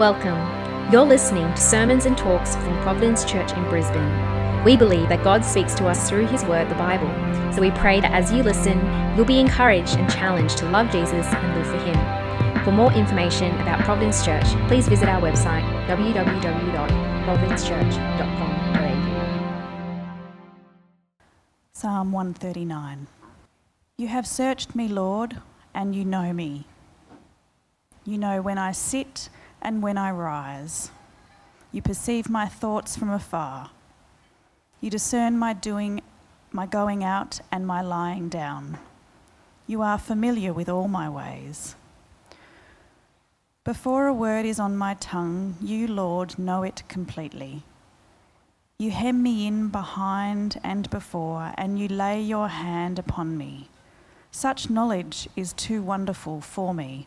Welcome. You're listening to sermons and talks from Providence Church in Brisbane. We believe that God speaks to us through His Word, the Bible. So we pray that as you listen, you'll be encouraged and challenged to love Jesus and live for Him. For more information about Providence Church, please visit our website www.providencechurch.com.au. Psalm 139 You have searched me, Lord, and you know me. You know when I sit and when I rise. You perceive my thoughts from afar. You discern my doing, my going out and my lying down. You are familiar with all my ways. Before a word is on my tongue, you, Lord, know it completely. You hem me in behind and before, and you lay your hand upon me. Such knowledge is too wonderful for me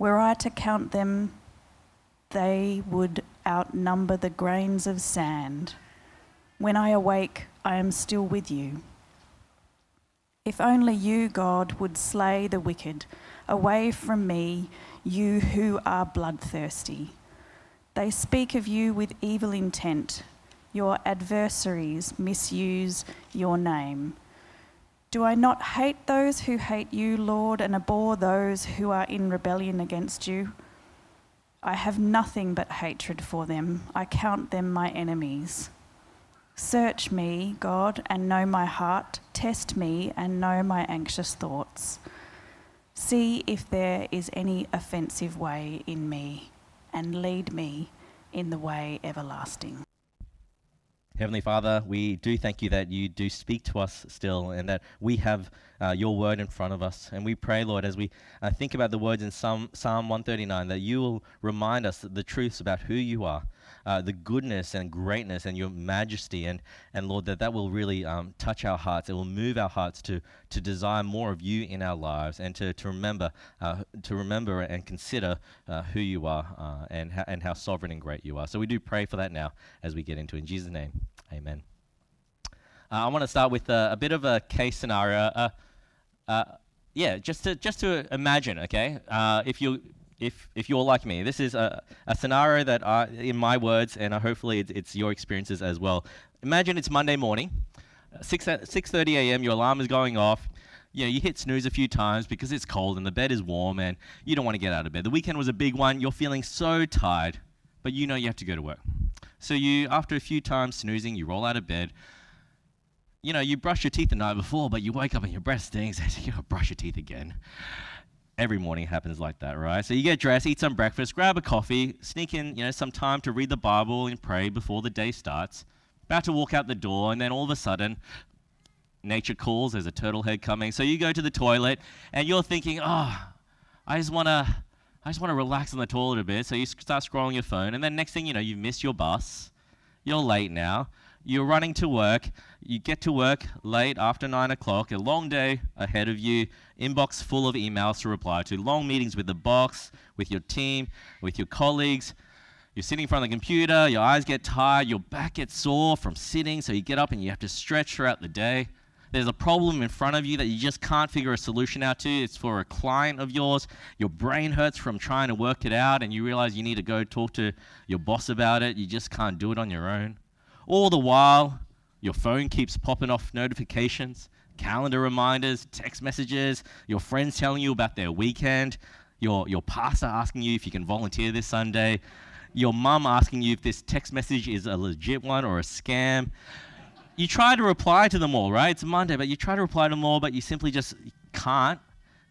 Were I to count them, they would outnumber the grains of sand. When I awake, I am still with you. If only you, God, would slay the wicked, away from me, you who are bloodthirsty. They speak of you with evil intent. Your adversaries misuse your name. Do I not hate those who hate you, Lord, and abhor those who are in rebellion against you? I have nothing but hatred for them. I count them my enemies. Search me, God, and know my heart. Test me and know my anxious thoughts. See if there is any offensive way in me, and lead me in the way everlasting. Heavenly Father, we do thank you that you do speak to us still and that we have uh, your word in front of us. And we pray, Lord, as we uh, think about the words in Psalm, Psalm 139, that you will remind us the truths about who you are, uh, the goodness and greatness and your majesty. And, and Lord, that that will really um, touch our hearts. It will move our hearts to, to desire more of you in our lives and to, to remember uh, to remember and consider uh, who you are uh, and, ha- and how sovereign and great you are. So we do pray for that now as we get into it. In Jesus' name, amen. Uh, I want to start with a bit of a case scenario. Uh, uh, yeah, just to just to imagine, okay, if you if if you're like me, this is a, a scenario that I, in my words, and hopefully it's, it's your experiences as well. Imagine it's Monday morning, uh, six uh, six thirty a.m. Your alarm is going off. You know, you hit snooze a few times because it's cold and the bed is warm and you don't want to get out of bed. The weekend was a big one. You're feeling so tired, but you know you have to go to work. So you, after a few times snoozing, you roll out of bed. You know, you brush your teeth the night before, but you wake up and your breath stinks. you gotta brush your teeth again. Every morning happens like that, right? So you get dressed, eat some breakfast, grab a coffee, sneak in, you know, some time to read the Bible and pray before the day starts. About to walk out the door, and then all of a sudden, nature calls. There's a turtle head coming. So you go to the toilet, and you're thinking, oh, I just wanna, I just wanna relax on the toilet a bit. So you start scrolling your phone, and then next thing you know, you've missed your bus. You're late now. You're running to work. You get to work late after nine o'clock. A long day ahead of you. Inbox full of emails to reply to. Long meetings with the boss, with your team, with your colleagues. You're sitting in front of the computer, your eyes get tired, your back gets sore from sitting, so you get up and you have to stretch throughout the day. There's a problem in front of you that you just can't figure a solution out to. It's for a client of yours. Your brain hurts from trying to work it out, and you realize you need to go talk to your boss about it. You just can't do it on your own. All the while, your phone keeps popping off notifications, calendar reminders, text messages, your friends telling you about their weekend, your, your pastor asking you if you can volunteer this Sunday, your mum asking you if this text message is a legit one or a scam. You try to reply to them all, right? It's Monday, but you try to reply to them all, but you simply just can't.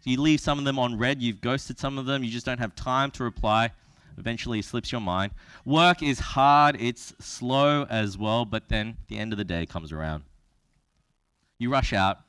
You leave some of them on read, you've ghosted some of them, you just don't have time to reply. Eventually, it slips your mind. Work is hard, it's slow as well, but then the end of the day comes around. You rush out,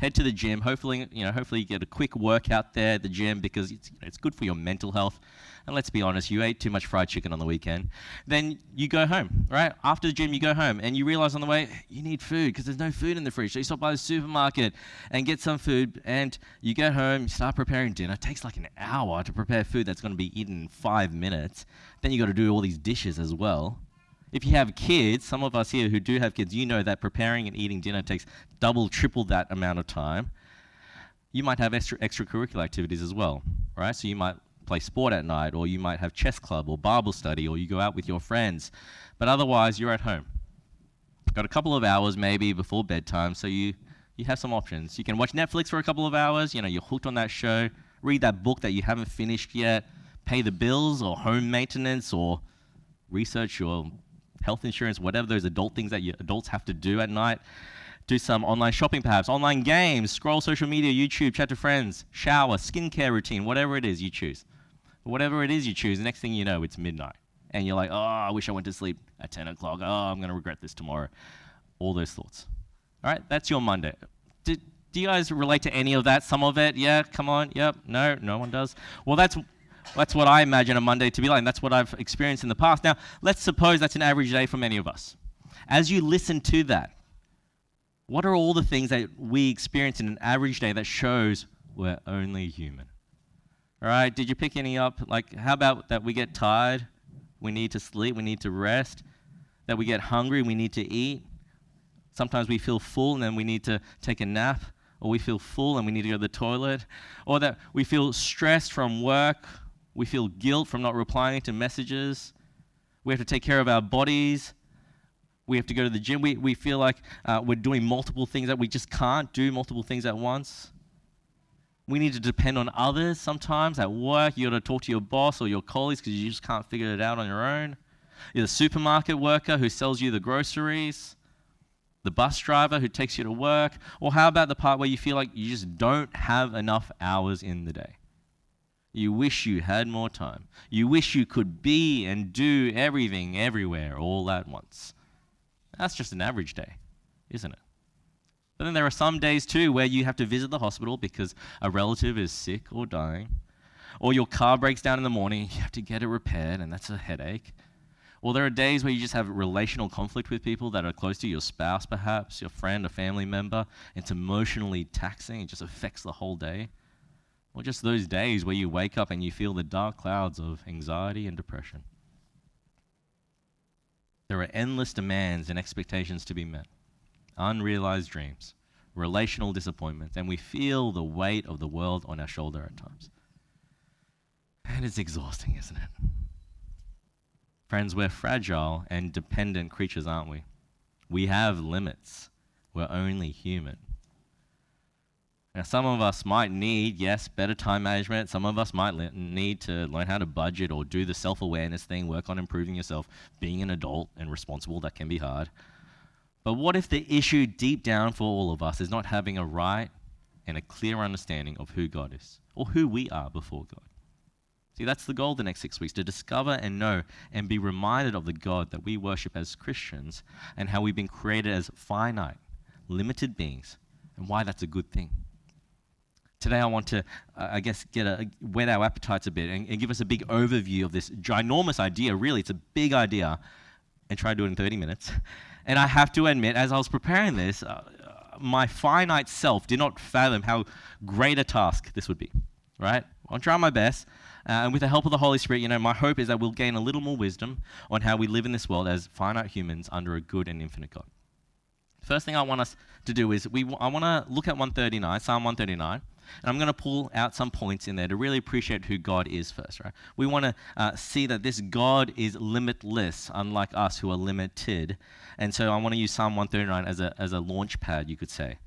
head to the gym. Hopefully, you know, hopefully you get a quick workout there at the gym because it's, you know, it's good for your mental health. And let's be honest, you ate too much fried chicken on the weekend. Then you go home, right? After the gym, you go home and you realize on the way you need food because there's no food in the fridge. So you stop by the supermarket and get some food. And you get home, you start preparing dinner. It takes like an hour to prepare food that's going to be eaten in five minutes. Then you got to do all these dishes as well. If you have kids, some of us here who do have kids, you know that preparing and eating dinner takes double, triple that amount of time. You might have extra extracurricular activities as well, right? So you might play sport at night, or you might have chess club or Bible study, or you go out with your friends. But otherwise, you're at home. Got a couple of hours maybe before bedtime, so you you have some options. You can watch Netflix for a couple of hours. You know, you're hooked on that show. Read that book that you haven't finished yet. Pay the bills or home maintenance or research your health insurance, whatever those adult things that you adults have to do at night. Do some online shopping, perhaps, online games, scroll social media, YouTube, chat to friends, shower, skincare routine, whatever it is you choose. Whatever it is you choose, the next thing you know, it's midnight. And you're like, oh, I wish I went to sleep at 10 o'clock. Oh, I'm going to regret this tomorrow. All those thoughts. All right, that's your Monday. Do, do you guys relate to any of that? Some of it? Yeah, come on. Yep. No, no one does. Well, that's that's what I imagine a Monday to be like. And that's what I've experienced in the past. Now, let's suppose that's an average day for many of us. As you listen to that, what are all the things that we experience in an average day that shows we're only human? All right, did you pick any up? Like, how about that we get tired, we need to sleep, we need to rest, that we get hungry, we need to eat. Sometimes we feel full and then we need to take a nap, or we feel full and we need to go to the toilet, or that we feel stressed from work we feel guilt from not replying to messages. We have to take care of our bodies. We have to go to the gym. We, we feel like uh, we're doing multiple things that we just can't do multiple things at once. We need to depend on others sometimes at work. You got to talk to your boss or your colleagues because you just can't figure it out on your own. You're the supermarket worker who sells you the groceries, the bus driver who takes you to work, or how about the part where you feel like you just don't have enough hours in the day? You wish you had more time. You wish you could be and do everything everywhere all at once. That's just an average day, isn't it? But then there are some days too where you have to visit the hospital because a relative is sick or dying, or your car breaks down in the morning, you have to get it repaired, and that's a headache. Or there are days where you just have relational conflict with people that are close to you, your spouse perhaps, your friend, a family member. It's emotionally taxing, it just affects the whole day. Or just those days where you wake up and you feel the dark clouds of anxiety and depression. There are endless demands and expectations to be met, unrealized dreams, relational disappointments, and we feel the weight of the world on our shoulder at times. And it's exhausting, isn't it? Friends, we're fragile and dependent creatures, aren't we? We have limits. We're only human. Now, some of us might need, yes, better time management. Some of us might le- need to learn how to budget or do the self awareness thing, work on improving yourself, being an adult and responsible. That can be hard. But what if the issue deep down for all of us is not having a right and a clear understanding of who God is or who we are before God? See, that's the goal the next six weeks to discover and know and be reminded of the God that we worship as Christians and how we've been created as finite, limited beings and why that's a good thing. Today, I want to, uh, I guess, get a, whet our appetites a bit and, and, give us a big overview of this ginormous idea. Really, it's a big idea, and try to do it in 30 minutes. And I have to admit, as I was preparing this, uh, my finite self did not fathom how great a task this would be, right? I'll try my best. Uh, and with the help of the Holy Spirit, you know, my hope is that we'll gain a little more wisdom on how we live in this world as finite humans under a good and infinite God. First thing I want us to do is we, I want to look at 139, Psalm 139, and I'm going to pull out some points in there to really appreciate who God is first, right? We want to uh, see that this God is limitless, unlike us who are limited. And so I want to use Psalm 139 as a, as a launch pad, you could say.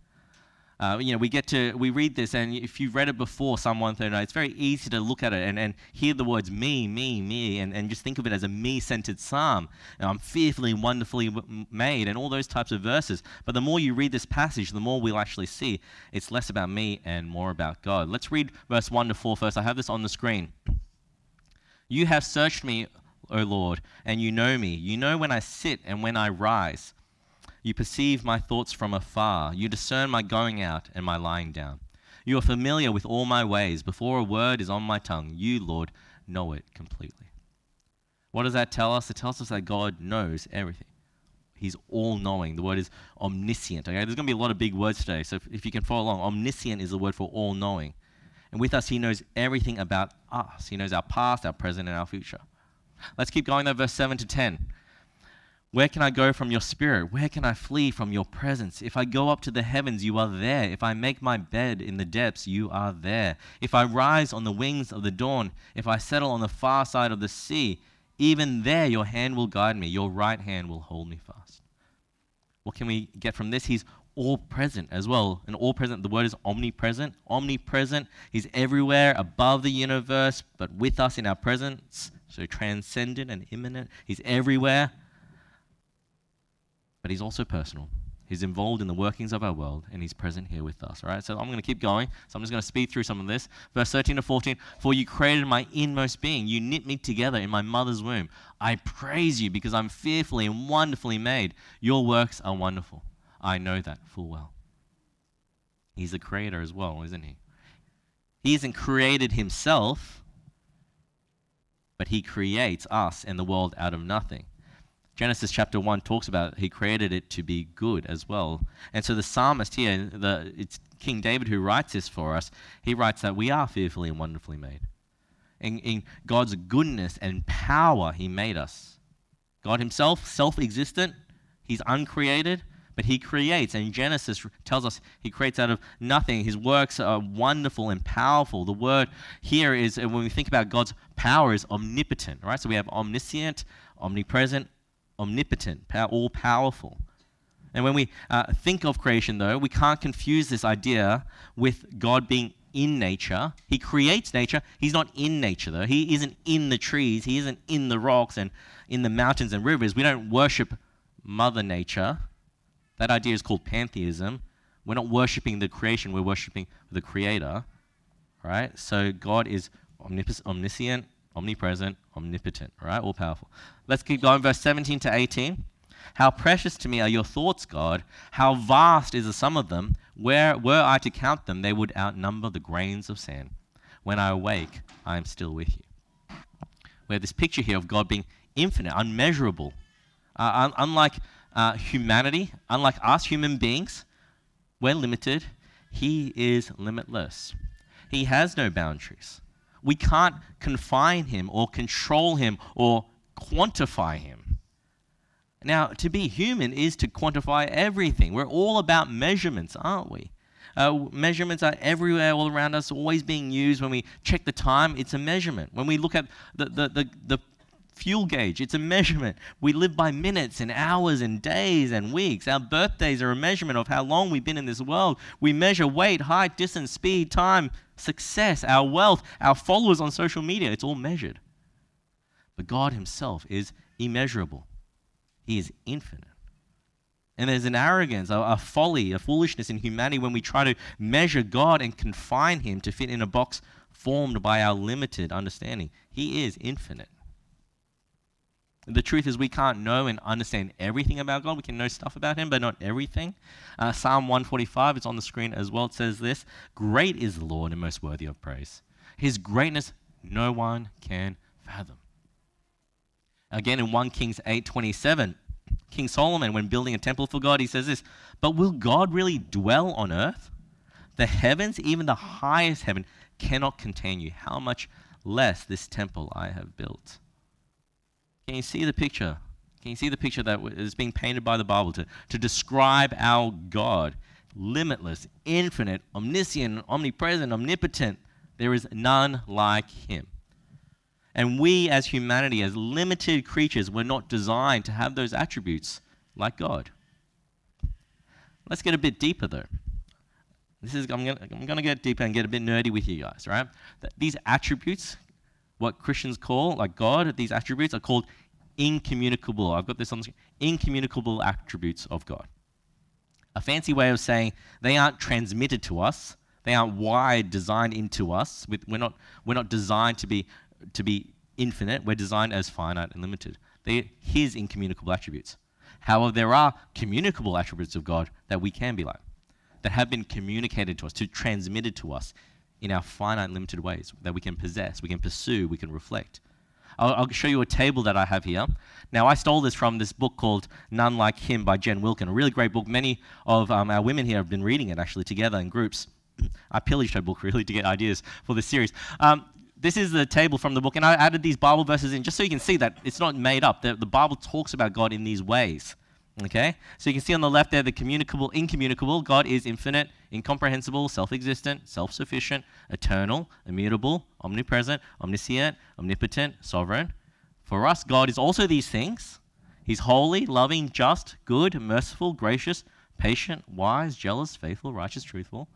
Uh, you know, we get to, we read this, and if you've read it before, Psalm 139, it's very easy to look at it and, and hear the words me, me, me, and, and just think of it as a me centered psalm. Know, I'm fearfully and wonderfully made, and all those types of verses. But the more you read this passage, the more we'll actually see it's less about me and more about God. Let's read verse 1 to 4 first. I have this on the screen. You have searched me, O Lord, and you know me. You know when I sit and when I rise. You perceive my thoughts from afar. You discern my going out and my lying down. You are familiar with all my ways. Before a word is on my tongue, you, Lord, know it completely. What does that tell us? It tells us that God knows everything. He's all knowing. The word is omniscient. Okay, there's going to be a lot of big words today, so if, if you can follow along, omniscient is the word for all knowing. And with us, He knows everything about us. He knows our past, our present, and our future. Let's keep going though, verse 7 to 10. Where can I go from your spirit? Where can I flee from your presence? If I go up to the heavens, you are there. If I make my bed in the depths, you are there. If I rise on the wings of the dawn, if I settle on the far side of the sea, even there your hand will guide me, your right hand will hold me fast. What can we get from this? He's all present as well. And all present, the word is omnipresent. Omnipresent. He's everywhere above the universe, but with us in our presence. So transcendent and immanent. He's everywhere but he's also personal. He's involved in the workings of our world, and he's present here with us. All right, so I'm going to keep going. So I'm just going to speed through some of this. Verse 13 to 14 For you created my inmost being, you knit me together in my mother's womb. I praise you because I'm fearfully and wonderfully made. Your works are wonderful. I know that full well. He's the creator as well, isn't he? He hasn't created himself, but he creates us and the world out of nothing. Genesis chapter 1 talks about he created it to be good as well. And so the psalmist here, the, it's King David who writes this for us, he writes that we are fearfully and wonderfully made. In, in God's goodness and power, he made us. God himself, self existent, he's uncreated, but he creates. And Genesis tells us he creates out of nothing. His works are wonderful and powerful. The word here is, uh, when we think about God's power, is omnipotent, right? So we have omniscient, omnipresent, omnipotent, all powerful. And when we uh, think of creation, though, we can't confuse this idea with God being in nature. He creates nature. He's not in nature, though. He isn't in the trees. He isn't in the rocks and in the mountains and rivers. We don't worship Mother Nature. That idea is called pantheism. We're not worshiping the creation, we're worshiping the Creator. Right? So God is omniscient, omnipresent, omnipotent, right? All powerful. Let's keep going, verse 17 to 18. How precious to me are your thoughts, God. How vast is the sum of them. Where were I to count them, they would outnumber the grains of sand. When I awake, I am still with you. We have this picture here of God being infinite, unmeasurable. Uh, un- unlike uh, humanity, unlike us human beings, we're limited. He is limitless. He has no boundaries. We can't confine him or control him or quantify him. Now, to be human is to quantify everything. We're all about measurements, aren't we? Uh, measurements are everywhere, all around us, always being used. When we check the time, it's a measurement. When we look at the, the, the, the fuel gauge, it's a measurement. We live by minutes and hours and days and weeks. Our birthdays are a measurement of how long we've been in this world. We measure weight, height, distance, speed, time, success, our wealth, our followers on social media. It's all measured. But God Himself is immeasurable, He is infinite. And there's an arrogance, a, a, folly, a foolishness in humanity when we try to measure God and confine Him to fit in a box formed by our limited understanding. He is infinite. The truth is, we can't know and understand everything about God. We can know stuff about Him, but not everything. Uh, Psalm 145, it's on the screen as well. It says this Great is the Lord and most worthy of praise. His greatness no one can fathom. Again, in 1 Kings 8 27, King Solomon, when building a temple for God, he says this But will God really dwell on earth? The heavens, even the highest heaven, cannot contain you, how much less this temple I have built. Can you see the picture? Can you see the picture that is being painted by the Bible to, to describe our God? Limitless, infinite, omniscient, omnipresent, omnipotent. There is none like him. And we, as humanity, as limited creatures, were not designed to have those attributes like God. Let's get a bit deeper, though. This is I'm I'm gonna get deeper and get a bit nerdy with you guys, right? These attributes, what Christians call like God, these attributes are called incommunicable. I've got this on the screen. Incommunicable attributes of God. A fancy way of saying they aren't transmitted to us. They aren't wired, designed into us. We're not, we're not designed to be to be infinite, we're designed as finite and limited. They're His incommunicable attributes. However, there are communicable attributes of God that we can be like, that have been communicated to us, to transmitted to us in our finite, limited ways that we can possess, we can pursue, we can reflect. I'll, I'll, show you a table that I have here. Now, I stole this from this book called None Like Him by Jen Wilkin, a really great book. Many of um, our women here have been reading it actually together in groups. I pillaged her book really to get ideas for this series. Um, this is the table from the book, and I added these Bible verses in just so you can see that it's not made up. The, the Bible talks about God in these ways. Okay? So you can see on the left there the communicable, incommunicable. God is infinite, incomprehensible, self existent, self sufficient, eternal, immutable, omnipresent, omniscient, omnipotent, sovereign. For us, God is also these things. He's holy, loving, just, good, merciful, gracious, patient, wise, jealous, faithful, righteous, truthful.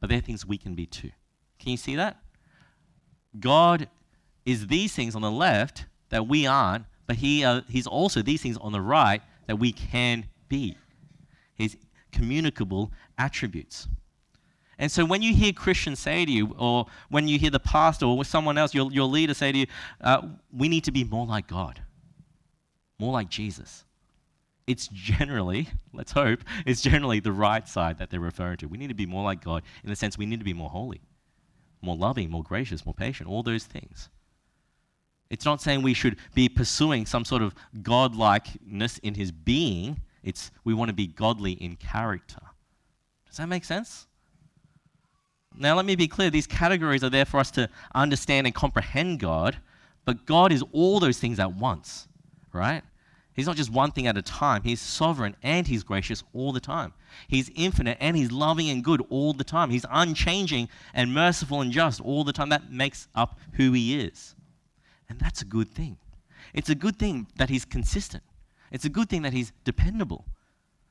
But they're things we can be too. Can you see that? God is these things on the left that we aren't, but he, uh, He's also these things on the right that we can be. His communicable attributes. And so when you hear Christians say to you, or when you hear the pastor or someone else, your, your leader say to you, uh, we need to be more like God, more like Jesus. It's generally, let's hope, it's generally the right side that they're referring to. We need to be more like God in the sense we need to be more holy more loving, more gracious, more patient, all those things. It's not saying we should be pursuing some sort of godlikeness in his being. It's we want to be godly in character. Does that make sense? Now, let me be clear. These categories are there for us to understand and comprehend God, but God is all those things at once, right? He's not just one thing at a time. He's sovereign and he's gracious all the time. He's infinite and he's loving and good all the time. He's unchanging and merciful and just all the time. That makes up who he is. And that's a good thing. It's a good thing that he's consistent. It's a good thing that he's dependable.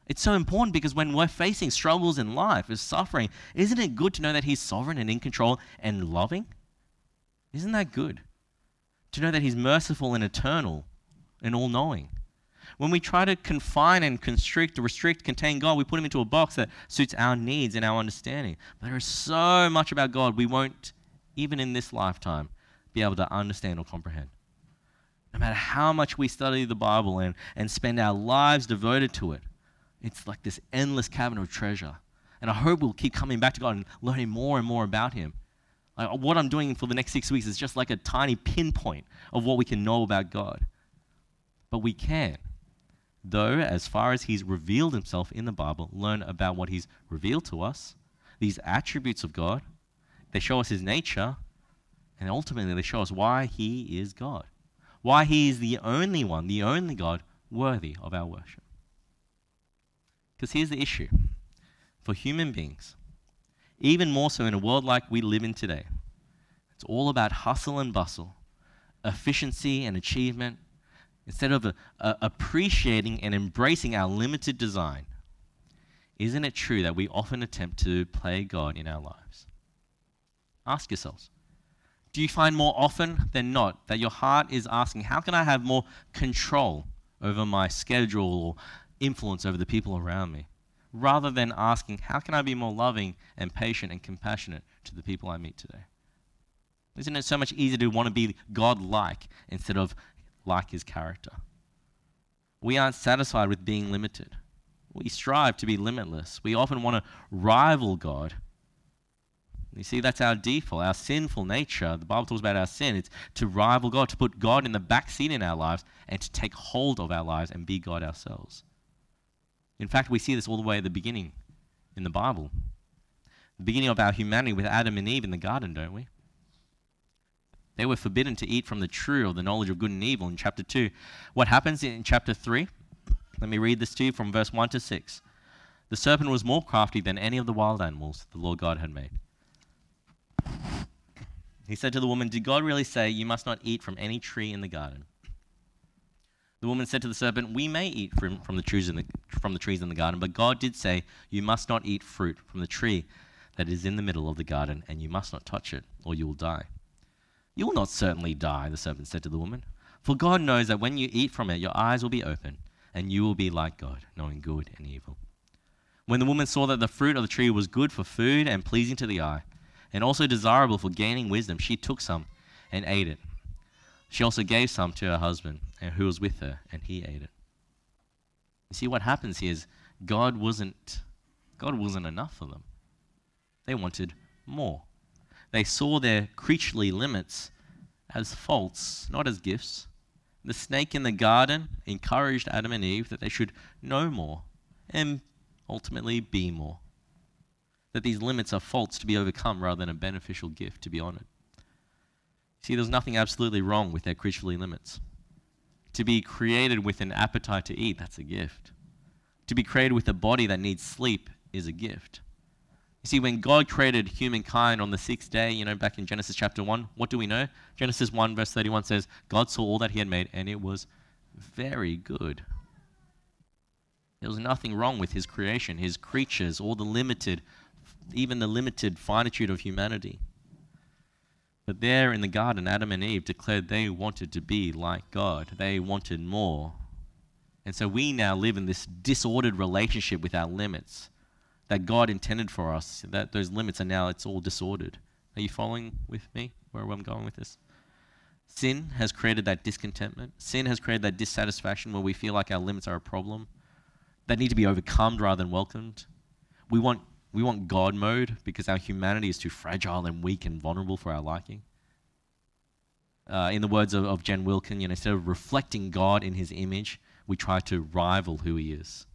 It's so important because when we're facing struggles in life, is suffering, isn't it good to know that he's sovereign and in control and loving? Isn't that good? To know that he's merciful and eternal and all knowing. When we try to confine and constrict, restrict, contain God, we put him into a box that suits our needs and our understanding. But there is so much about God we won't, even in this lifetime, be able to understand or comprehend. No matter how much we study the Bible and, and spend our lives devoted to it, it's like this endless cavern of treasure. And I hope we'll keep coming back to God and learning more and more about Him. Like what I'm doing for the next six weeks is just like a tiny pinpoint of what we can know about God. But we can though, as far as he's revealed himself in the Bible, learn about what he's revealed to us, these attributes of God. They show us his nature, and ultimately they show us why he is God, why he is the only one, the only God worthy of our worship. Because here's the issue for human beings, even more so in a world like we live in today, it's all about hustle and bustle, efficiency and achievement, instead of a, a appreciating and embracing our limited design, isn't it true that we often attempt to play God in our lives? Ask yourselves. Do you find more often than not that your heart is asking, How can I have more control over my schedule or influence over the people around me? Rather than asking, How can I be more loving and patient and compassionate to the people I meet today? Isn't it so much easier to want to be God like instead of like his character. We aren't satisfied with being limited. We strive to be limitless. We often want to rival God. You see, that's our default, our sinful nature. The Bible talks about our sin. It's to rival God, to put God in the back seat in our lives, and to take hold of our lives and be God ourselves. In fact, we see this all the way at the beginning in the Bible. the beginning of our humanity with Adam and Eve in the garden, don't we? They were forbidden to eat from the tree or the knowledge of good and evil in chapter 2. What happens in chapter 3? Let me read this to you from verse 1 to 6. The serpent was more crafty than any of the wild animals the Lord God had made. He said to the woman, Did God really say you must not eat from any tree in the garden? The woman said to the serpent, We may eat from, from, the trees in the, from the trees in the garden, but God did say, You must not eat fruit from the tree that is in the middle of the garden, and you must not touch it, or you will die. You will not certainly die, the serpent said to the woman. For God knows that when you eat from it, your eyes will be open, and you will be like God, knowing good and evil. When the woman saw that the fruit of the tree was good for food and pleasing to the eye, and also desirable for gaining wisdom, she took some and ate it. She also gave some to her husband, and who was with her, and he ate it. You see, what happens here is God wasn't, God wasn't enough for them. They wanted more. They saw their creaturely limits as faults, not as gifts. The snake in the garden encouraged Adam and Eve that they should know more and ultimately be more. That these limits are faults to be overcome rather than a beneficial gift to be honored. See, there's nothing absolutely wrong with their creaturely limits. To be created with an appetite to eat, that's a gift. To be created with a body that needs sleep is a gift. You see, when God created humankind on the sixth day, you know, back in Genesis chapter 1, what do we know? Genesis 1, verse 31 says, God saw all that he had made, and it was very good. There was nothing wrong with his creation, his creatures, all the limited, even the limited finitude of humanity. But there in the garden, Adam and Eve declared they wanted to be like God. They wanted more. And so we now live in this disordered relationship with our limits that God intended for us, that those limits are now, it's all disordered. Are you following with me where I'm going with this? Sin has created that discontentment. Sin has created that dissatisfaction where we feel like our limits are a problem that need to be overcome rather than welcomed. We want, we want God mode because our humanity is too fragile and weak and vulnerable for our liking. Uh, in the words of, of Jen Wilkin, you know, instead of reflecting God in his image, we try to rival who he is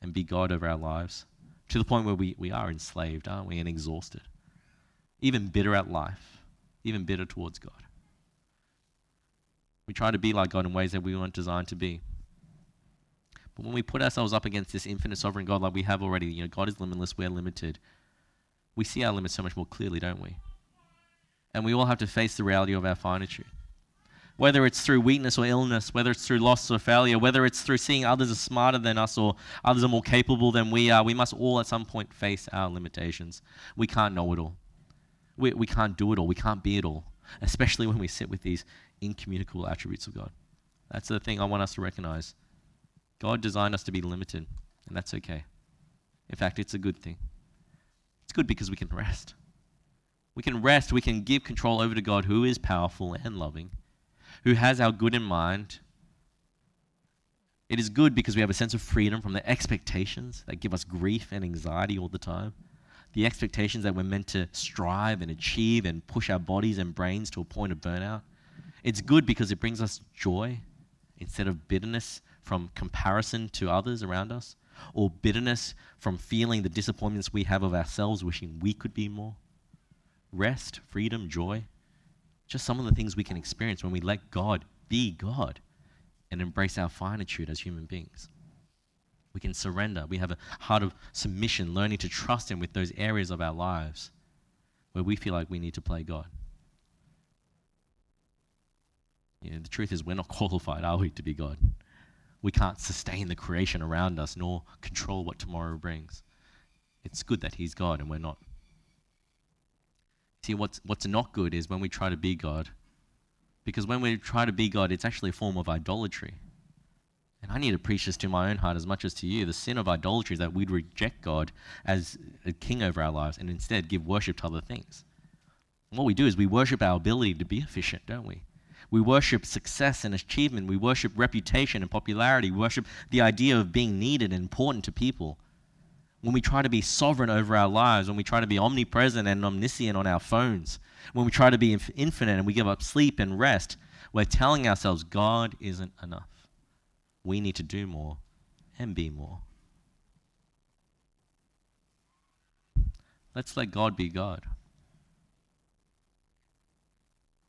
and be God over our lives to the point where we, we are enslaved, aren't we, and exhausted. Even bitter at life, even bitter towards God. We try to be like God in ways that we weren't designed to be. But when we put ourselves up against this infinite sovereign God, like we have already, you know, God is limitless, we're limited. We see our limits so much more clearly, don't we? And we all have to face the reality of our finitude whether it's through weakness or illness, whether it's through loss or failure, whether it's through seeing others are smarter than us or others are more capable than we are, we must all at some point face our limitations. We can't know it all. We, we can't do it all. We can't be it all, especially when we sit with these incommunicable attributes of God. That's the thing I want us to recognize. God designed us to be limited, and that's okay. In fact, it's a good thing. It's good because we can rest. We can rest, we can give control over to God who is powerful and loving who has our good in mind. It is good because we have a sense of freedom from the expectations that give us grief and anxiety all the time. The expectations that we're meant to strive and achieve and push our bodies and brains to a point of burnout. It's good because it brings us joy instead of bitterness from comparison to others around us, or bitterness from feeling the disappointments we have of ourselves, wishing we could be more. Rest, freedom, joy just some of the things we can experience when we let God be God and embrace our finitude as human beings. We can surrender. We have a heart of submission, learning to trust Him with those areas of our lives where we feel like we need to play God. You know, the truth is, we're not qualified, are we, to be God? We can't sustain the creation around us nor control what tomorrow brings. It's good that He's God and we're not. See, what's, what's not good is when we try to be God. Because when we try to be God, it's actually a form of idolatry. And I need to preach this to my own heart as much as to you. The sin of idolatry is that we'd reject God as a king over our lives and instead give worship to other things. And what we do is we worship our ability to be efficient, don't we? We worship success and achievement. We worship reputation and popularity. We worship the idea of being needed and important to people when we try to be sovereign over our lives, when we try to be omnipresent and omniscient on our phones, when we try to be infinite and we give up sleep and rest, we're telling ourselves God isn't enough. We need to do more and be more. Let's let God be God.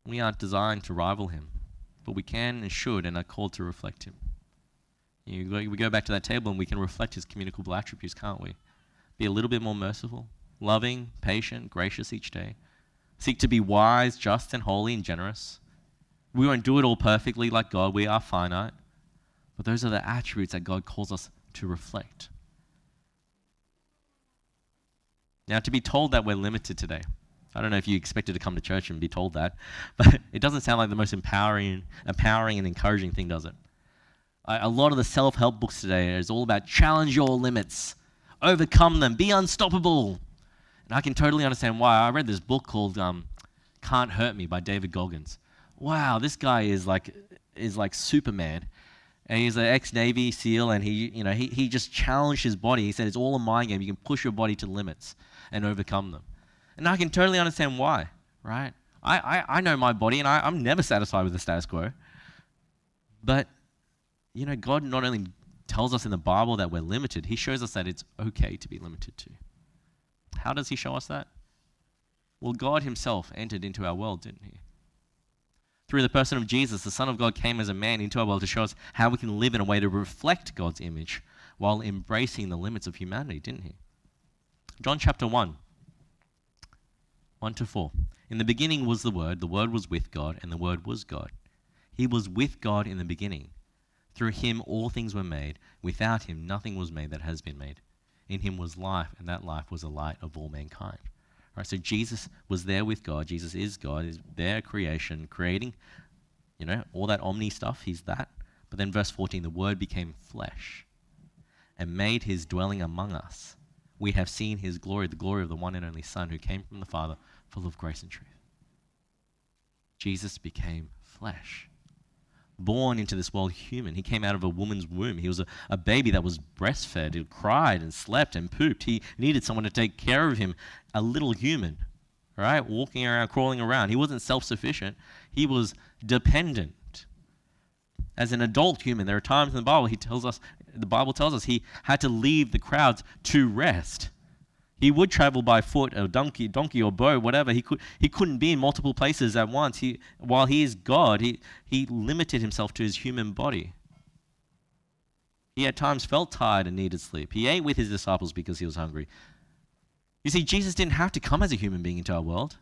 We aren't designed to rival him, but we can and should and are called to reflect him. You we go back to that table and we can reflect his communicable attributes, can't we? Be a little bit more merciful, loving, patient, gracious each day. Seek to be wise, just, and holy and generous. We won't do it all perfectly like God, we are finite. But those are the attributes that God calls us to reflect. Now, to be told that we're limited today, I don't know if you expected to come to church and be told that, but it doesn't sound like the most empowering, empowering and encouraging thing, does it? A lot of the self help books today is all about challenge your limits, overcome them, be unstoppable. And I can totally understand why. I read this book called um, Can't Hurt Me by David Goggins. Wow, this guy is like is like Superman. And he's an ex-Navy SEAL, and he, you know, he, he just challenged his body. He said it's all a mind game. You can push your body to limits and overcome them. And I can totally understand why, right? I, I, I know my body, and I, I'm never satisfied with the status quo. But, you know, God not only tells us in the Bible that we're limited, He shows us that it's okay to be limited too. How does He show us that? Well, God Himself entered into our world, didn't He? Through the person of Jesus, the Son of God came as a man into our world to show us how we can live in a way to reflect God's image while embracing the limits of humanity, didn't he? John chapter 1, 1 to 4. In the beginning was the Word, the Word was with God, and the Word was God. He was with God in the beginning. Through him all things were made. Without him nothing was made that has been made. In him was life, and that life was the light of all mankind. Right, so Jesus was there with God. Jesus is God, is their creation, creating, you know, all that omni stuff. He's that. But then verse 14, the word became flesh and made his dwelling among us. We have seen his glory, the glory of the one and only Son who came from the Father, full of grace and truth. Jesus became flesh born into this world human. He came out of a woman's womb. He was a, a baby that was breastfed. He cried and slept and pooped. He needed someone to take care of him, a little human, right? Walking around, crawling around. He wasn't self sufficient, he was dependent. As an adult human, there are times in the Bible he tells us, the Bible tells us he had to leave the crowds to rest. He would travel by foot or donkey, donkey or boat, whatever. He could he couldn't be in multiple places at once. He while he is God, he, he limited himself to his human body. He at times felt tired and needed sleep. He ate with his disciples because he was hungry. You see, Jesus didn't have to come as a human being into our world,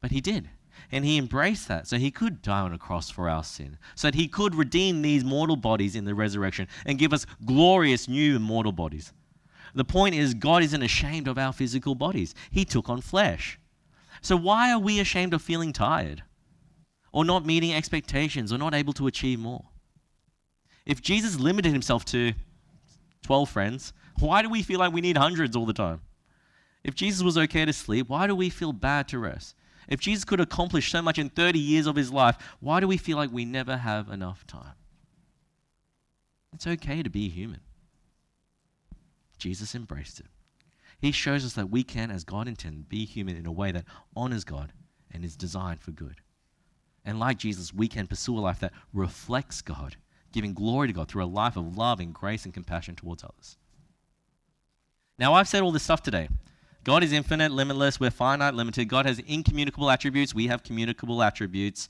but he did. And he embraced that so he could die on a cross for our sin, so that he could redeem these mortal bodies in the resurrection and give us glorious new immortal bodies. The point is, God isn't ashamed of our physical bodies, He took on flesh. So, why are we ashamed of feeling tired? Or not meeting expectations, or not able to achieve more? If Jesus limited himself to 12 friends, why do we feel like we need hundreds all the time? If Jesus was okay to sleep, why do we feel bad to rest? If Jesus could accomplish so much in 30 years of his life, why do we feel like we never have enough time? It's okay to be human. Jesus embraced it. He shows us that we can, as God intended, be human in a way that honors God and is designed for good. And like Jesus, we can pursue a life that reflects God, giving glory to God through a life of love and grace and compassion towards others. Now, I've said all this stuff today. God is infinite, limitless, we're finite, limited. God has incommunicable attributes, we have communicable attributes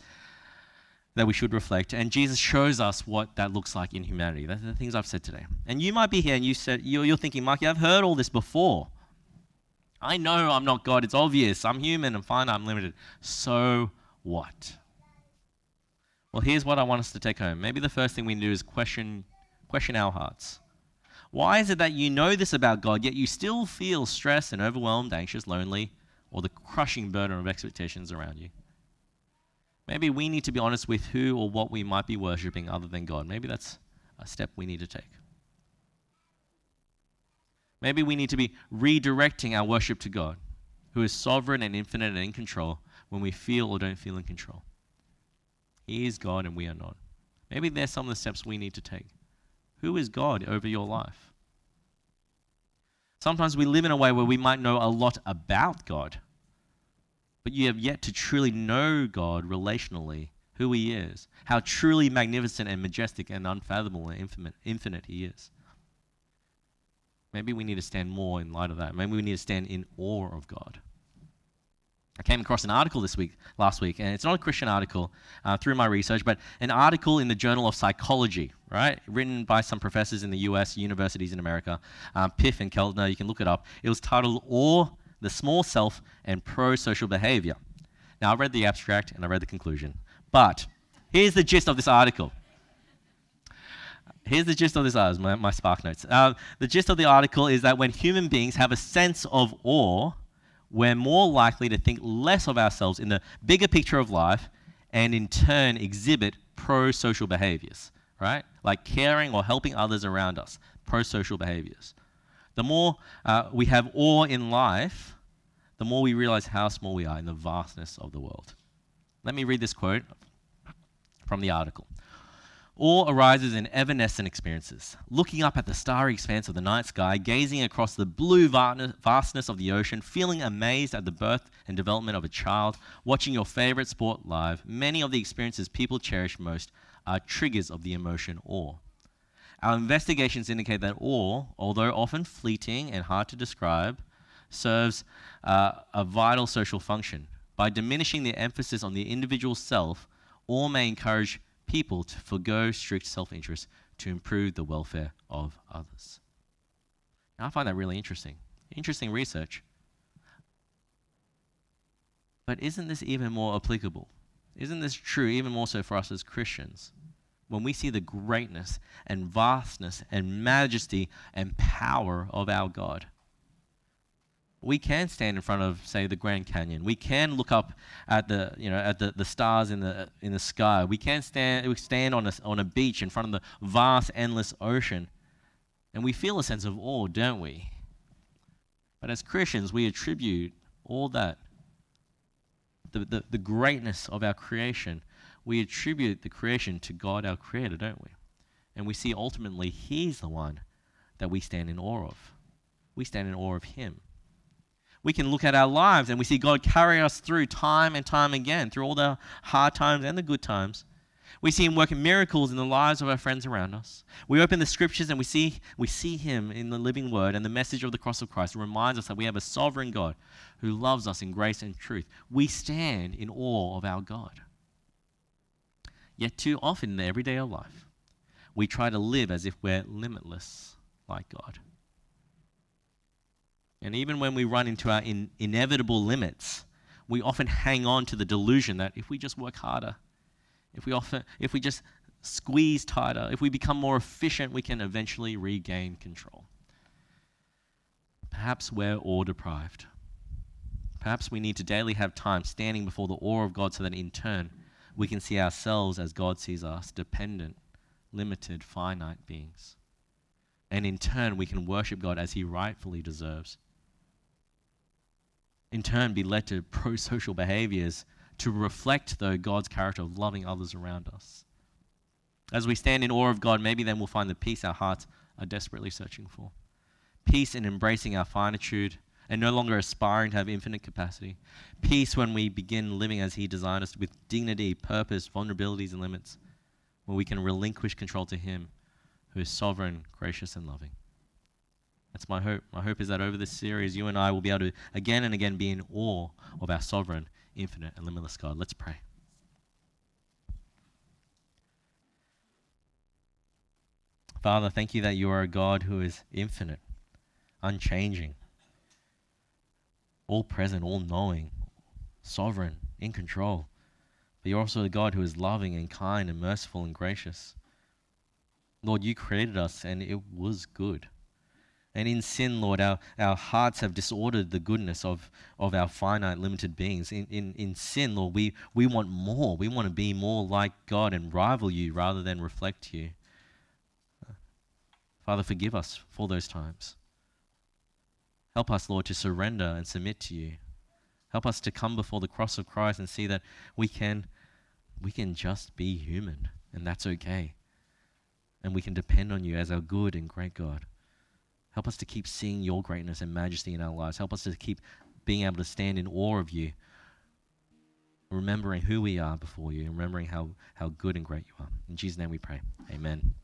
that we should reflect. And Jesus shows us what that looks like in humanity. That's the things I've said today. And you might be here and you said, you're, you're thinking, Mikey, I've heard all this before. I know I'm not God. It's obvious. I'm human. I'm finite. I'm limited. So what? Well, here's what I want us to take home. Maybe the first thing we do is question, question our hearts. Why is it that you know this about God, yet you still feel stressed and overwhelmed, anxious, lonely, or the crushing burden of expectations around you? Maybe we need to be honest with who or what we might be worshipping other than God. Maybe that's a step we need to take. Maybe we need to be redirecting our worship to God, who is sovereign and infinite and in control when we feel or don't feel in control. He is God and we are not. Maybe there's some of the steps we need to take. Who is God over your life? Sometimes we live in a way where we might know a lot about God, but you have yet to truly know God relationally, who He is, how truly magnificent and majestic and unfathomable and infinite, infinite He is. Maybe we need to stand more in light of that. Maybe we need to stand in awe of God. I came across an article this week, last week, and it's not a Christian article uh, through my research, but an article in the Journal of Psychology, right, written by some professors in the U.S. universities in America, um, Piff and Keltner. You can look it up. It was titled "Awe, the Small Self, and Pro-Social Behavior." Now, I read the abstract and I read the conclusion, but here's the gist of this article. Here's the gist of this article, my, my Spark Notes. Uh, the gist of the article is that when human beings have a sense of awe, we're more likely to think less of ourselves in the bigger picture of life and in turn exhibit pro social behaviors, right? Like caring or helping others around us, pro social behaviors. The more uh, we have awe in life, the more we realize how small we are in the vastness of the world. Let me read this quote from the article. Awe arises in evanescent experiences, looking up at the starry expanse of the night sky, gazing across the blue vastness of the ocean, feeling amazed at the birth and development of a child, watching your favorite sport live. Many of the experiences people cherish most are triggers of the emotion awe. Our investigations indicate that awe, although often fleeting and hard to describe, serves uh, a vital social function. By diminishing the emphasis on the individual self, awe may encourage people to forego strict self interest to improve the welfare of others. Now, I find that really interesting. Interesting research. But isn't this even more applicable? Isn't this true even more so for us as Christians? When we see the greatness and vastness and majesty and power of our God, we can stand in front of, say, the Grand Canyon. We can look up at the, you know, at the, the stars in the, in the sky. We can stand, we stand on, a, on a beach in front of the vast, endless ocean. And we feel a sense of awe, don't we? But as Christians, we attribute all that, the, the, the greatness of our creation, we attribute the creation to God, our Creator, don't we? And we see ultimately He's the one that we stand in awe of. We stand in awe of Him we can look at our lives and we see God carry us through time and time again, through all the hard times and the good times. We see him working miracles in the lives of our friends around us. We open the scriptures and we see, we see him in the living word, and the message of the cross of Christ reminds us that we have a sovereign God who loves us in grace and truth. We stand in awe of our God. Yet, too often in the everyday of life, we try to live as if we're limitless like God. And even when we run into our in, inevitable limits, we often hang on to the delusion that if we just work harder, if we, often, if we just squeeze tighter, if we become more efficient, we can eventually regain control. Perhaps we're awe deprived. Perhaps we need to daily have time standing before the awe of God so that in turn we can see ourselves as God sees us dependent, limited, finite beings. And in turn, we can worship God as He rightfully deserves in turn be led to pro social behaviors to reflect, though, God's character of loving others around us. As we stand in awe of God, maybe then we'll find the peace our hearts are desperately searching for. Peace in embracing our finitude and no longer aspiring to have infinite capacity. Peace when we begin living as He designed us with dignity, purpose, vulnerabilities, and limits, where we can relinquish control to Him who is sovereign, gracious, and loving. That's my hope. My hope is that over this series, you and I will be able to again and again be in awe of our sovereign, infinite, and limitless God. Let's pray. Father, thank you that you are a God who is infinite, unchanging, all present, all knowing, sovereign, in control. But you're also a God who is loving and kind and merciful and gracious. Lord, you created us and it was good. And in sin, Lord, our, our hearts have disordered the goodness of, of our finite, limited beings. In, in, in sin, Lord, we, we want more. We want to be more like God and rival you rather than reflect you. Father, forgive us for those times. Help us, Lord, to surrender and submit to you. Help us to come before the cross of Christ and see that we can, we can just be human, and that's okay. And we can depend on you as our good and great God. Help us to keep seeing your greatness and majesty in our lives. Help us to keep being able to stand in awe of you, remembering who we are before you, and remembering how, how good and great you are. In Jesus' name we pray. Amen.